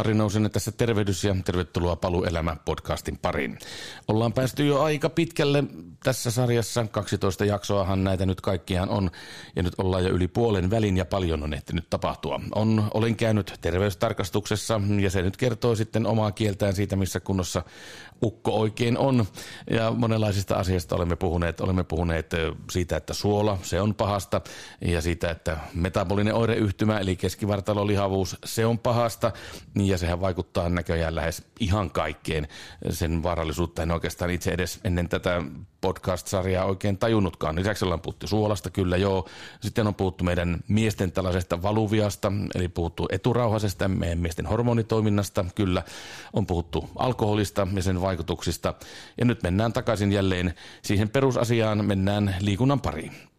Harri Nousinen tässä tervehdys ja tervetuloa Paluelämä podcastin pariin. Ollaan päästy jo aika pitkälle tässä sarjassa. 12 jaksoahan näitä nyt kaikkiaan on ja nyt ollaan jo yli puolen välin ja paljon on ehtinyt tapahtua. On, olen käynyt terveystarkastuksessa ja se nyt kertoo sitten omaa kieltään siitä, missä kunnossa ukko oikein on. Ja monenlaisista asioista olemme puhuneet. Olemme puhuneet siitä, että suola, se on pahasta ja siitä, että metabolinen oireyhtymä eli keskivartalolihavuus, se on pahasta ja sehän vaikuttaa näköjään lähes ihan kaikkeen. Sen vaarallisuutta en oikeastaan itse edes ennen tätä podcast-sarjaa oikein tajunnutkaan. Lisäksi ollaan puhuttu suolasta, kyllä joo. Sitten on puhuttu meidän miesten tällaisesta valuviasta, eli puhuttu eturauhasesta, meidän miesten hormonitoiminnasta, kyllä. On puhuttu alkoholista ja sen vaikutuksista. Ja nyt mennään takaisin jälleen siihen perusasiaan, mennään liikunnan pariin.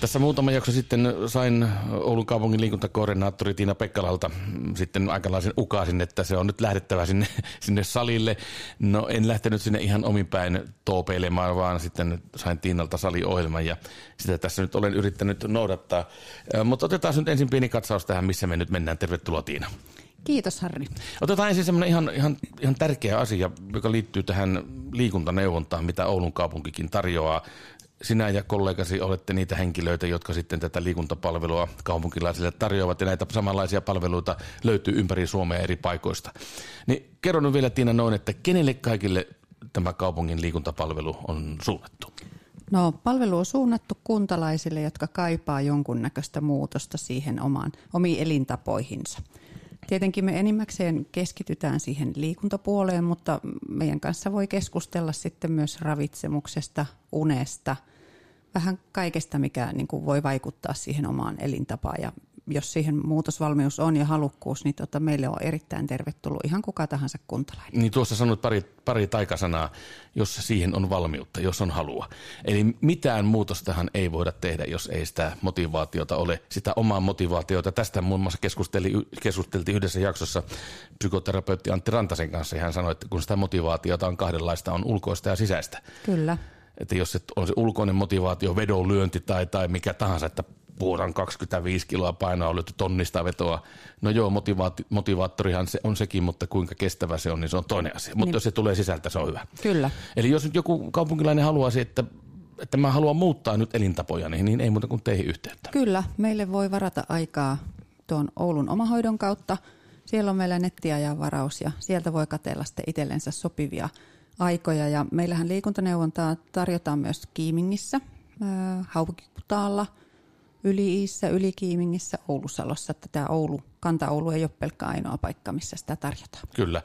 Tässä muutama jakso sitten sain Oulun kaupungin liikuntakoordinaattori Tiina Pekkalalta sitten aikalaisen ukasin, että se on nyt lähdettävä sinne, sinne salille. No en lähtenyt sinne ihan omin päin toopeilemaan, vaan sitten sain Tiinalta saliohjelman ja sitä tässä nyt olen yrittänyt noudattaa. Mutta otetaan nyt ensin pieni katsaus tähän, missä me nyt mennään. Tervetuloa Tiina. Kiitos Harri. Otetaan ensin semmoinen ihan, ihan, ihan tärkeä asia, joka liittyy tähän liikuntaneuvontaan, mitä Oulun kaupunkikin tarjoaa sinä ja kollegasi olette niitä henkilöitä, jotka sitten tätä liikuntapalvelua kaupunkilaisille tarjoavat ja näitä samanlaisia palveluita löytyy ympäri Suomea eri paikoista. Niin kerro nyt vielä Tiina noin, että kenelle kaikille tämä kaupungin liikuntapalvelu on suunnattu? No palvelu on suunnattu kuntalaisille, jotka kaipaa jonkunnäköistä muutosta siihen omaan, omiin elintapoihinsa. Tietenkin me enimmäkseen keskitytään siihen liikuntapuoleen, mutta meidän kanssa voi keskustella sitten myös ravitsemuksesta, unesta, vähän kaikesta, mikä niin kuin voi vaikuttaa siihen omaan elintapaan. Ja jos siihen muutosvalmius on ja halukkuus, niin tota, meille on erittäin tervetullut ihan kuka tahansa kuntalainen. Niin tuossa sanoit pari, pari taikasanaa, jos siihen on valmiutta, jos on halua. Eli mitään muutostahan ei voida tehdä, jos ei sitä motivaatiota ole, sitä omaa motivaatiota. Tästä muun muassa keskusteltiin, yhdessä jaksossa psykoterapeutti Antti Rantasen kanssa. Hän sanoi, että kun sitä motivaatiota on kahdenlaista, on ulkoista ja sisäistä. Kyllä. Että jos se on se ulkoinen motivaatio, vedonlyönti tai, tai mikä tahansa, että puhutaan 25 kiloa painoa, on löyty tonnista vetoa. No joo, motivaati, motivaattorihan se on sekin, mutta kuinka kestävä se on, niin se on toinen asia. Mutta niin. jos se tulee sisältä, se on hyvä. Kyllä. Eli jos nyt joku kaupunkilainen haluaisi, että että mä haluan muuttaa nyt elintapoja, niin ei muuta kuin teihin yhteyttä. Kyllä, meille voi varata aikaa tuon Oulun omahoidon kautta. Siellä on meillä nettiajan varaus ja sieltä voi katella sitten itsellensä sopivia aikoja. Ja meillähän liikuntaneuvontaa tarjotaan myös Kiimingissä, Haukikutaalla – Yli-Iissä, Yli-Kiimingissä, Oulusalossa, että tämä Oulu, Kanta-Oulu ei ole pelkkä ainoa paikka, missä sitä tarjotaan. Kyllä.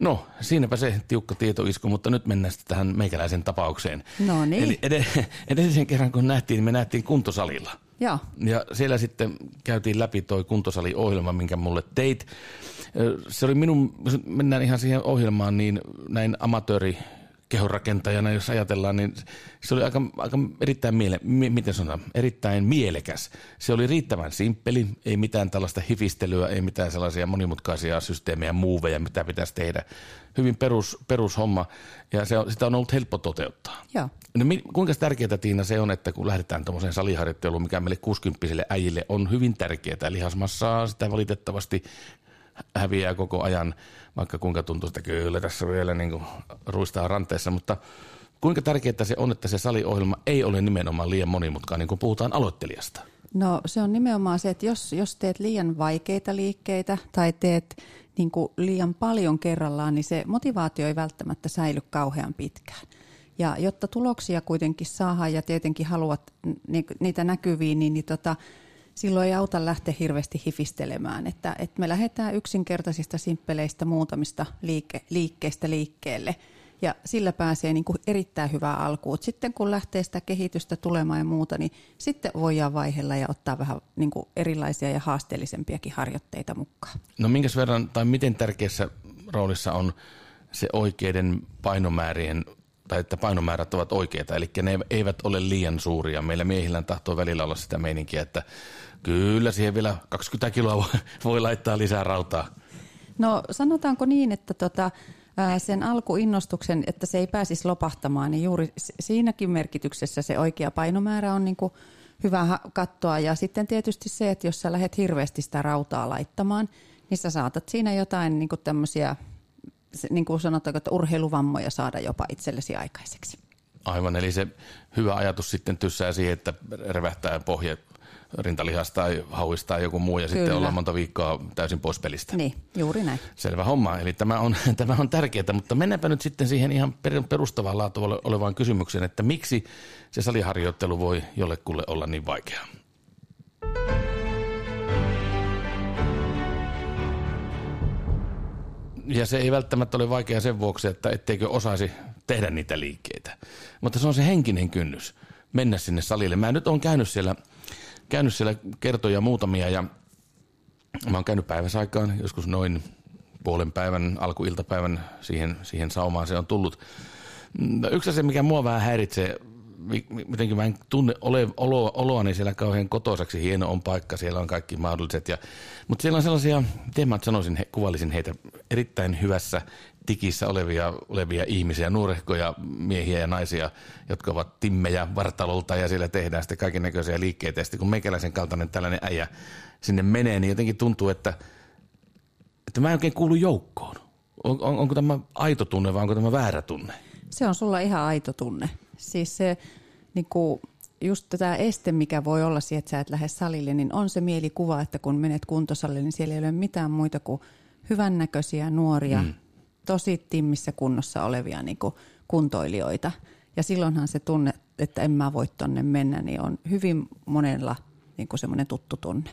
No, siinäpä se tiukka tietoisku, mutta nyt mennään sitten tähän meikäläisen tapaukseen. No niin. Eli ed- edellisen kerran kun nähtiin, niin me nähtiin kuntosalilla. Joo. Ja siellä sitten käytiin läpi toi kuntosaliohjelma, minkä mulle teit. Se oli minun, mennään ihan siihen ohjelmaan, niin näin amatööri kehonrakentajana, jos ajatellaan, niin se oli aika, aika erittäin, miele, miten sanotaan, erittäin mielekäs. Se oli riittävän simppeli, ei mitään tällaista hifistelyä, ei mitään sellaisia monimutkaisia systeemejä, muuveja, mitä pitäisi tehdä. Hyvin perus, perushomma ja se on, sitä on ollut helppo toteuttaa. Joo. No, kuinka tärkeää Tiina se on, että kun lähdetään tuommoiseen saliharjoitteluun, mikä meille 60 äijille on hyvin tärkeää. Lihasmassaa sitä valitettavasti häviää koko ajan, vaikka kuinka tuntuu, että kyllä tässä vielä niin kuin ruistaa ranteessa, mutta kuinka tärkeää se on, että se saliohjelma ei ole nimenomaan liian monimutkainen, niin kun puhutaan aloittelijasta? No se on nimenomaan se, että jos, jos teet liian vaikeita liikkeitä tai teet niin kuin liian paljon kerrallaan, niin se motivaatio ei välttämättä säily kauhean pitkään. Ja jotta tuloksia kuitenkin saadaan ja tietenkin haluat niitä näkyviin, niin, niin tota, silloin ei auta lähteä hirveästi hifistelemään, että, että me lähdetään yksinkertaisista simppeleistä muutamista liike, liikkeistä liikkeelle ja sillä pääsee niin kuin erittäin hyvää alkuun. Sitten kun lähtee sitä kehitystä tulemaan ja muuta, niin sitten voidaan vaihella ja ottaa vähän niin kuin erilaisia ja haasteellisempiakin harjoitteita mukaan. No minkä verran tai miten tärkeässä roolissa on se oikeiden painomäärien tai että painomäärät ovat oikeita, eli ne eivät ole liian suuria. Meillä miehillä tahtoo välillä olla sitä meininkiä, että kyllä siihen vielä 20 kiloa voi laittaa lisää rautaa. No sanotaanko niin, että tota, sen alkuinnostuksen, että se ei pääsisi lopahtamaan, niin juuri siinäkin merkityksessä se oikea painomäärä on niin kuin hyvä katsoa. Ja sitten tietysti se, että jos sä lähdet hirveästi sitä rautaa laittamaan, niin sä saatat siinä jotain niin tämmöisiä, niin kuin sanotaanko, että urheiluvammoja saada jopa itsellesi aikaiseksi. Aivan, eli se hyvä ajatus sitten tyssää siihen, että revähtää pohja rintalihasta tai hauista tai joku muu ja Kyllä. sitten ollaan monta viikkoa täysin pois pelistä. Niin, juuri näin. Selvä homma. Eli tämä on, tämä on tärkeää, mutta mennäänpä nyt sitten siihen ihan perustavaan laatuun olevaan kysymykseen, että miksi se saliharjoittelu voi jollekulle olla niin vaikeaa? Ja se ei välttämättä ole vaikea sen vuoksi, että etteikö osaisi tehdä niitä liikkeitä. Mutta se on se henkinen kynnys mennä sinne salille. Mä nyt on käynyt siellä – käynyt siellä kertoja muutamia ja mä oon käynyt päiväsaikaan, joskus noin puolen päivän, alkuiltapäivän siihen, siihen saumaan se on tullut. Mm, yksi asia, mikä mua vähän häiritsee, mitenkin mä en tunne ole, olo, oloani siellä kauhean kotoisaksi, hieno on paikka, siellä on kaikki mahdolliset. Ja, mutta siellä on sellaisia, miten mä sanoisin, he, kuvallisin heitä erittäin hyvässä tikissä olevia, olevia ihmisiä, nuorehkoja miehiä ja naisia, jotka ovat timmejä vartalolta ja siellä tehdään sitten kaiken näköisiä liikkeitä. Ja sitten kun meikäläisen kaltainen tällainen äijä sinne menee, niin jotenkin tuntuu, että, että mä en oikein kuulu joukkoon. On, on, onko tämä aito tunne vai onko tämä väärä tunne? Se on sulla ihan aito tunne. Siis se niin kuin, just tämä este, mikä voi olla siihen, että sä et lähde salille, niin on se mielikuva, että kun menet kuntosalille, niin siellä ei ole mitään muita kuin hyvännäköisiä nuoria, mm tosi timmissä kunnossa olevia niin kuin kuntoilijoita. Ja silloinhan se tunne, että en mä voi tonne mennä, niin on hyvin monella niin kuin semmoinen tuttu tunne.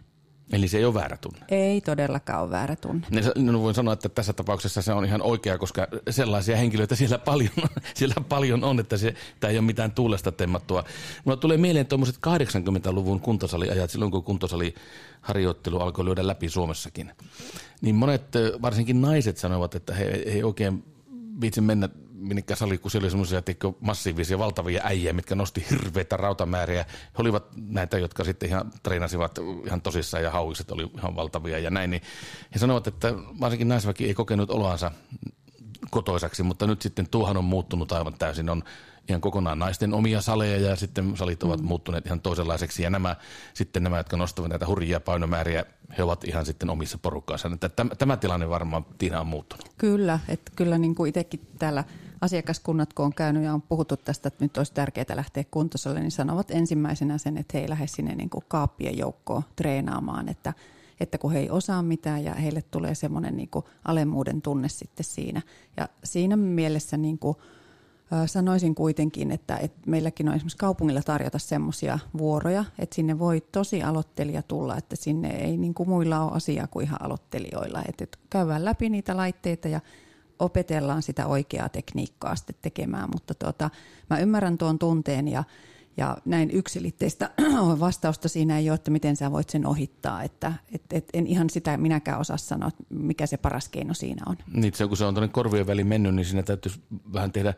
Eli se ei ole väärä tunne? Ei todellakaan ole väärä tunne. No voin sanoa, että tässä tapauksessa se on ihan oikea, koska sellaisia henkilöitä siellä paljon, siellä paljon on, että se, tämä ei ole mitään tuulesta temmattua. Mulla tulee mieleen tuommoiset 80-luvun kuntosaliajat, silloin kun kuntosaliharjoittelu alkoi lyödä läpi Suomessakin. Niin monet, varsinkin naiset sanovat, että he ei oikein viitsi mennä minnekään sali, kun siellä oli semmoisia massiivisia valtavia äijä, mitkä nosti hirveitä rautamääriä. He olivat näitä, jotka sitten ihan treenasivat ihan tosissaan ja hauiset oli ihan valtavia ja näin. Niin he sanovat, että varsinkin naisväki ei kokenut oloansa kotoisaksi, mutta nyt sitten tuohan on muuttunut aivan täysin. On ihan kokonaan naisten omia saleja ja sitten salit ovat mm. muuttuneet ihan toisenlaiseksi. Ja nämä sitten nämä, jotka nostavat näitä hurjia painomääriä, he ovat ihan sitten omissa porukkaissa. Tämä, tämä tilanne varmaan Tiina on muuttunut. Kyllä, että kyllä niin kuin itsekin täällä asiakaskunnat, kun on käynyt ja on puhuttu tästä, että nyt olisi tärkeää lähteä kuntosalle, niin sanovat ensimmäisenä sen, että he ei lähde sinne niin kuin kaappien joukkoon treenaamaan, että, että kun he ei osaa mitään ja heille tulee semmoinen niin kuin alemmuuden tunne sitten siinä. Ja siinä mielessä niin kuin, sanoisin kuitenkin, että, että meilläkin on esimerkiksi kaupungilla tarjota semmoisia vuoroja, että sinne voi tosi aloittelija tulla, että sinne ei niin kuin muilla ole asiaa kuin ihan aloittelijoilla. Että, että käydään läpi niitä laitteita ja opetellaan sitä oikeaa tekniikkaa sitten tekemään, mutta tuota, mä ymmärrän tuon tunteen ja, ja näin yksilitteistä vastausta siinä ei ole, että miten sä voit sen ohittaa, että et, et en ihan sitä minäkään osaa sanoa, mikä se paras keino siinä on. Niin, se, kun se on tuonne korvien väliin mennyt, niin siinä täytyy vähän tehdä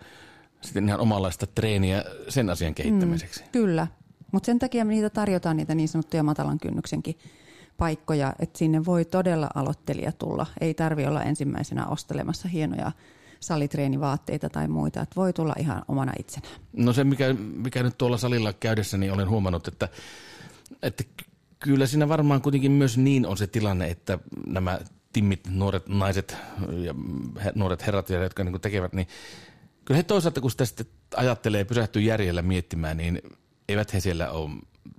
sitten ihan omanlaista treeniä sen asian kehittämiseksi. Mm, kyllä, mutta sen takia niitä tarjotaan niitä niin sanottuja matalan kynnyksenkin paikkoja, että sinne voi todella aloittelija tulla. Ei tarvi olla ensimmäisenä ostelemassa hienoja salitreenivaatteita tai muita, että voi tulla ihan omana itsenään. No se, mikä, mikä nyt tuolla salilla käydessä, niin olen huomannut, että, että kyllä siinä varmaan kuitenkin myös niin on se tilanne, että nämä timmit, nuoret naiset ja nuoret herrat, jotka niin tekevät, niin kyllä he toisaalta, kun sitä sitten ajattelee pysähtyy järjellä miettimään, niin eivät he siellä ole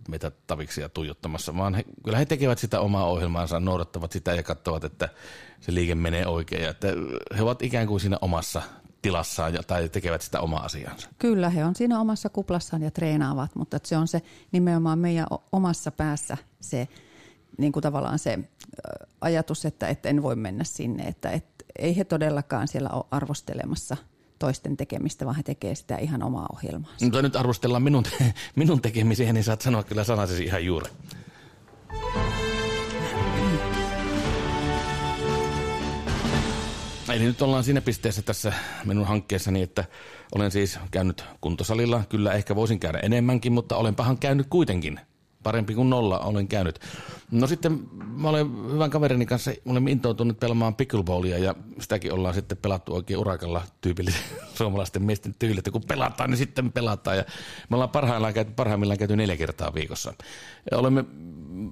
meitä taviksia tuijottamassa, vaan he, kyllä he tekevät sitä omaa ohjelmaansa, noudattavat sitä ja katsovat, että se liike menee oikein. Ja että he ovat ikään kuin siinä omassa tilassaan tai tekevät sitä omaa asiansa. Kyllä, he on siinä omassa kuplassaan ja treenaavat, mutta se on se nimenomaan meidän omassa päässä se niin kuin tavallaan se ajatus, että, että en voi mennä sinne, että, että ei he todellakaan siellä ole arvostelemassa – toisten tekemistä, vaan he tekee sitä ihan omaa ohjelmaa. Mutta nyt arvostellaan minun, minun tekemisiä, niin saat sanoa kyllä sanasi ihan juuri. Eli nyt ollaan siinä pisteessä tässä minun hankkeessani, että olen siis käynyt kuntosalilla. Kyllä ehkä voisin käydä enemmänkin, mutta olenpahan käynyt kuitenkin parempi kuin nolla olen käynyt. No sitten mä olen hyvän kaverini kanssa, olemme intoutuneet pelaamaan pickleballia ja sitäkin ollaan sitten pelattu oikein urakalla tyypillisen suomalaisten miesten tyylillä, että kun pelataan, niin sitten pelataan. Ja me ollaan parhaillaan käyty, parhaimmillaan käyty neljä kertaa viikossa. Ja olemme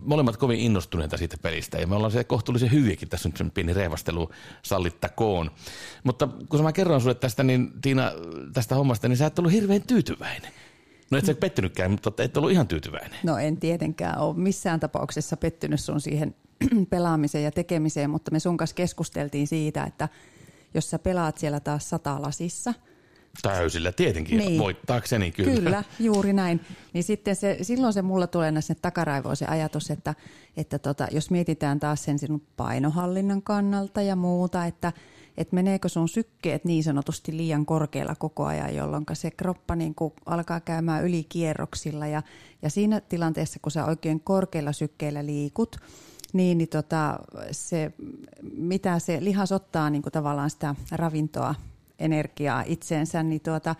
molemmat kovin innostuneita siitä pelistä ja me ollaan se kohtuullisen hyviäkin, tässä nyt sen pieni rehvastelu sallittakoon. Mutta kun mä kerron sulle tästä, niin Tiina, tästä hommasta, niin sä et ollut hirveän tyytyväinen. No et sä pettynytkään, mutta et ollut ihan tyytyväinen. No en tietenkään ole missään tapauksessa pettynyt sun siihen pelaamiseen ja tekemiseen, mutta me sun kanssa keskusteltiin siitä, että jos sä pelaat siellä taas satalasissa – Täysillä, tietenkin, niin. voittaakseni kyllä. Kyllä, juuri näin. Niin sitten se, silloin se mulla tulee sinne takaraivoon se ajatus, että, että tota, jos mietitään taas sen sinun painohallinnan kannalta ja muuta, että, että meneekö sun sykkeet niin sanotusti liian korkealla koko ajan, jolloin se kroppa niin kuin alkaa käymään ylikierroksilla ja, ja siinä tilanteessa, kun sä oikein korkeilla sykkeillä liikut, niin, niin tota, se, mitä se lihas ottaa niin kuin tavallaan sitä ravintoa energiaa itseensä, niin tuota,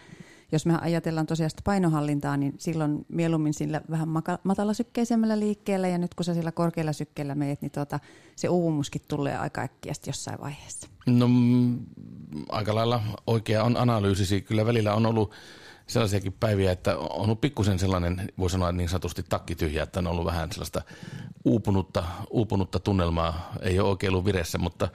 jos me ajatellaan tosiaan sitä painohallintaa, niin silloin mieluummin sillä vähän matalasykkeisemmillä liikkeellä ja nyt kun sä sillä korkealla sykkeellä meet, niin tuota, se uuvumuskin tulee aika äkkiästi jossain vaiheessa. No mm, aika lailla oikea on analyysisi. Kyllä välillä on ollut sellaisiakin päiviä, että on ollut pikkusen sellainen, voi sanoa niin sanotusti takkityhjä, että on ollut vähän sellaista uupunutta, uupunutta tunnelmaa. Ei ole oikein ollut viressä, mutta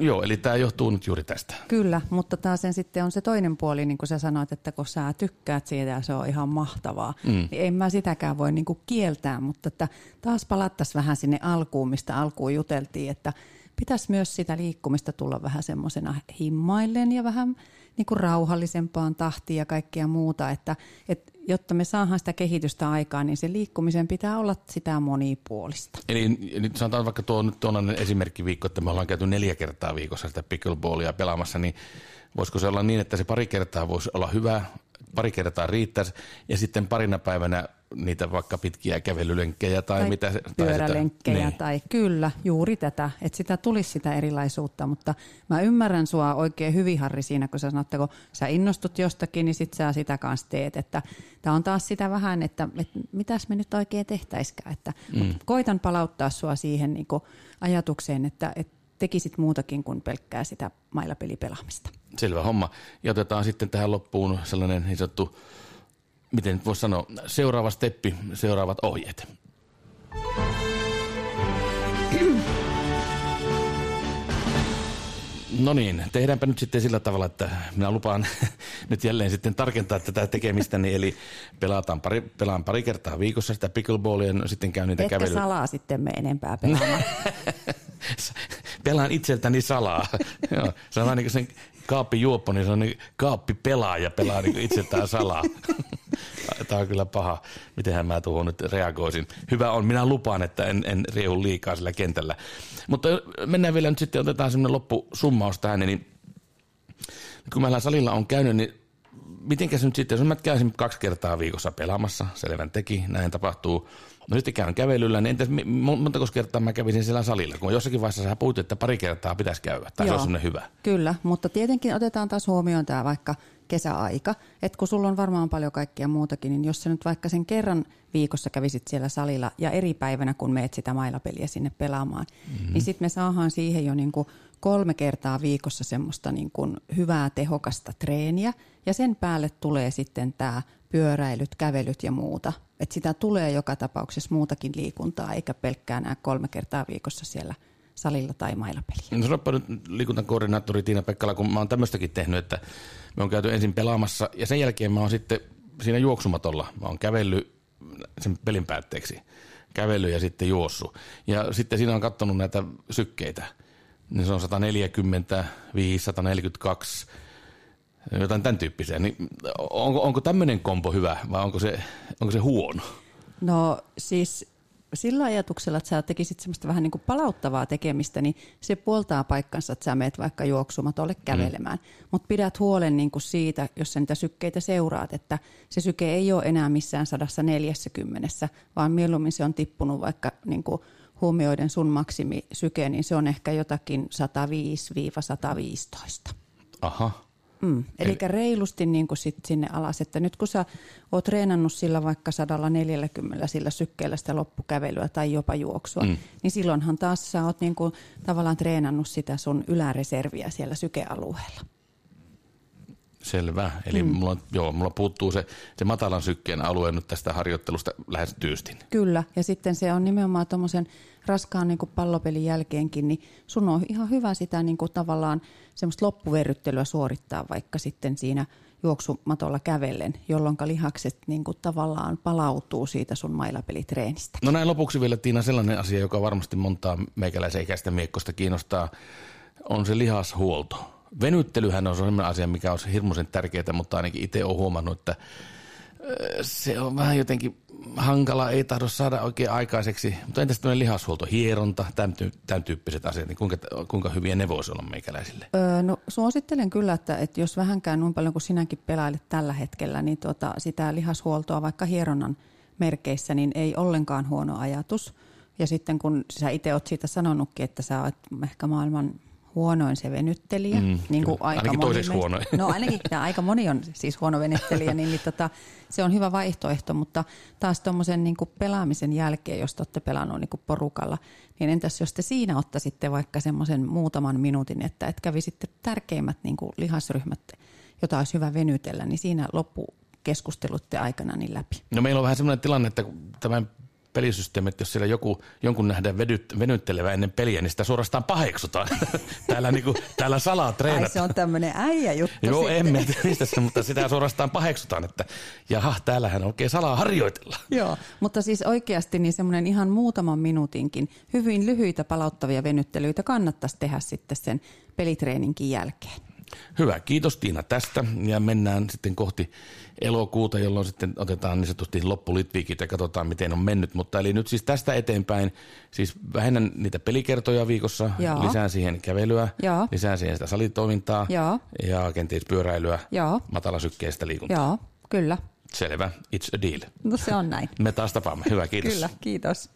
Joo, eli tämä johtuu nyt juuri tästä. Kyllä, mutta taas sen sitten on se toinen puoli, niin kuin sä sanoit, että kun sä tykkäät siitä ja se on ihan mahtavaa, mm. niin en mä sitäkään voi niin kuin kieltää, mutta että taas palattaisiin vähän sinne alkuun, mistä alkuun juteltiin, että pitäisi myös sitä liikkumista tulla vähän semmoisena himmaillen ja vähän niin kuin rauhallisempaan tahtiin ja kaikkea muuta, että, että jotta me saadaan sitä kehitystä aikaan, niin se liikkumisen pitää olla sitä monipuolista. Eli nyt sanotaan vaikka tuo nyt tuollainen esimerkkiviikko, että me ollaan käyty neljä kertaa viikossa sitä pickleballia pelaamassa, niin voisiko se olla niin, että se pari kertaa voisi olla hyvä, pari kertaa riittäisi ja sitten parina päivänä niitä vaikka pitkiä kävelylenkkejä tai, tai mitä. Pyörälenkkejä tai, sitä, niin. tai kyllä, juuri tätä, että sitä tulisi sitä erilaisuutta, mutta mä ymmärrän sua oikein hyvin Harri siinä, kun sä sanot, että kun sä innostut jostakin, niin sit sä sitä kanssa teet, että tämä on taas sitä vähän, että, että mitäs me nyt oikein tehtäisikään, että mm. koitan palauttaa sua siihen niin ajatukseen, että, että tekisit muutakin kuin pelkkää sitä mailapelipelaamista. Selvä homma. Ja otetaan sitten tähän loppuun sellainen niin sanottu miten voisi sanoa, seuraava steppi, seuraavat ohjeet. No niin, tehdäänpä nyt sitten sillä tavalla, että minä lupaan nyt jälleen sitten tarkentaa tätä tekemistä, niin eli pelataan pari, pelaan pari kertaa viikossa sitä pickleballia, ja sitten käyn niitä Etkä kävelyä. salaa sitten me enempää pelaamaan. Pelaan itseltäni salaa. Joo, se on niin sen kaappi juoppo, niin se on niin kaappi pelaaja pelaa niin itseltään salaa. Tämä on kyllä paha. Mitenhän mä tuohon nyt reagoisin. Hyvä on, minä lupaan, että en, en riehu liikaa sillä kentällä. Mutta mennään vielä nyt sitten, otetaan semmoinen loppusummaus tähän, niin kun meillä salilla on käynyt, niin mitenkä se nyt sitten, jos mä käyn kaksi kertaa viikossa pelaamassa, selvän teki, näin tapahtuu. No sitten käyn kävelyllä, niin entäs montako kertaa mä kävisin siellä salilla? Kun jossakin vaiheessa sä puhuit, että pari kertaa pitäisi käydä, tai Joo, se on hyvä. Kyllä, mutta tietenkin otetaan taas huomioon tämä vaikka kesäaika. Että kun sulla on varmaan paljon kaikkea muutakin, niin jos sä nyt vaikka sen kerran viikossa kävisit siellä salilla ja eri päivänä, kun meet sitä mailapeliä sinne pelaamaan, mm-hmm. niin sitten me saadaan siihen jo niin kuin kolme kertaa viikossa semmoista niin kuin hyvää tehokasta treeniä. Ja sen päälle tulee sitten tämä pyöräilyt, kävelyt ja muuta. Et sitä tulee joka tapauksessa muutakin liikuntaa, eikä pelkkää nämä kolme kertaa viikossa siellä salilla tai mailapeliä. No sanoppa nyt liikuntakoordinaattori Tiina Pekkala, kun mä oon tämmöistäkin tehnyt, että me on käyty ensin pelaamassa ja sen jälkeen mä oon sitten siinä juoksumatolla. Mä oon kävellyt sen pelin päätteeksi. Kävellyt ja sitten juossu. Ja sitten siinä on katsonut näitä sykkeitä. Niin se on 145, 142, jotain tämän tyyppisiä. Niin onko, onko tämmöinen kompo hyvä vai onko se, onko se huono? No siis sillä ajatuksella, että sä tekisit semmoista vähän niin kuin palauttavaa tekemistä, niin se puoltaa paikkansa, että sä meet vaikka juoksumatolle kävelemään. Mm. Mutta pidät huolen niin kuin siitä, jos sä niitä sykkeitä seuraat, että se syke ei ole enää missään 140, vaan mieluummin se on tippunut vaikka niin kuin huomioiden sun maksimisyke, niin se on ehkä jotakin 105-115. Aha. Mm. Eli reilusti niin kuin sit sinne alas, että nyt kun sä oot treenannut sillä vaikka 140 sillä sykkeellä sitä loppukävelyä tai jopa juoksua, mm. niin silloinhan taas sä oot niin kuin tavallaan treenannut sitä sun yläreserviä siellä sykealueella. Selvä. Eli mm. mulla, joo, mulla puuttuu se, se matalan sykkeen alue nyt tästä harjoittelusta lähes tyystin. Kyllä, ja sitten se on nimenomaan tuommoisen raskaan niin kuin pallopelin jälkeenkin, niin sun on ihan hyvä sitä niin kuin tavallaan semmoista loppuverryttelyä suorittaa vaikka sitten siinä juoksumatolla kävellen, jolloin lihakset niin kuin tavallaan palautuu siitä sun mailapelitreenistä. No näin lopuksi vielä Tiina sellainen asia, joka varmasti montaa meikäläisen ikäistä miekkosta kiinnostaa, on se lihashuolto venyttelyhän on sellainen asia, mikä on hirmuisen tärkeää, mutta ainakin itse olen huomannut, että se on vähän jotenkin hankala, ei tahdo saada oikein aikaiseksi. Mutta entäs tämmöinen lihashuolto, hieronta, tämän, tämän tyyppiset asiat, niin kuinka, kuinka hyviä ne voisi olla meikäläisille? Öö, no suosittelen kyllä, että, että jos vähänkään noin paljon kuin sinäkin pelailet tällä hetkellä, niin tuota, sitä lihashuoltoa vaikka hieronnan merkeissä, niin ei ollenkaan huono ajatus. Ja sitten kun sä itse oot siitä sanonutkin, että sä oot ehkä maailman huonoin se venyttelijä. Mm, niin kuin aika ainakin toiseksi meistä, huonoin. No ainakin ja aika moni on siis huono venyttelijä, niin, niin tota, se on hyvä vaihtoehto, mutta taas tuommoisen niin pelaamisen jälkeen, jos te olette pelannut niin porukalla, niin entäs jos te siinä ottaisitte vaikka semmoisen muutaman minuutin, että et kävisitte tärkeimmät niin kuin lihasryhmät, jota olisi hyvä venytellä, niin siinä loppu keskustelutte aikana niin läpi. No meillä on vähän semmoinen tilanne, että tämän pelisysteemi, että jos siellä joku, jonkun nähdään vedyt, venyttelevä ennen peliä, niin sitä suorastaan paheksutaan. täällä, niin kuin, täällä salaa treenataan. Ai se on tämmöinen äijä juttu Joo, sitten. emme mistä se, mutta sitä suorastaan paheksutaan, että jaha, täällähän oikein salaa harjoitella. Joo, mutta siis oikeasti niin semmoinen ihan muutaman minuutinkin hyvin lyhyitä palauttavia venyttelyitä kannattaisi tehdä sitten sen pelitreeninkin jälkeen. Hyvä, kiitos Tiina tästä ja mennään sitten kohti elokuuta, jolloin sitten otetaan niin sanotusti loppulitviikit ja katsotaan miten on mennyt. Mutta eli nyt siis tästä eteenpäin, siis vähennän niitä pelikertoja viikossa, Joo. lisään siihen kävelyä, Joo. lisään siihen sitä salitoimintaa Joo. ja kenties pyöräilyä, Joo. matalasykkeistä liikuntaa. Joo, kyllä. Selvä, it's a deal. No se on näin. Me taas tapaamme. Hyvä, kiitos. Kyllä, kiitos.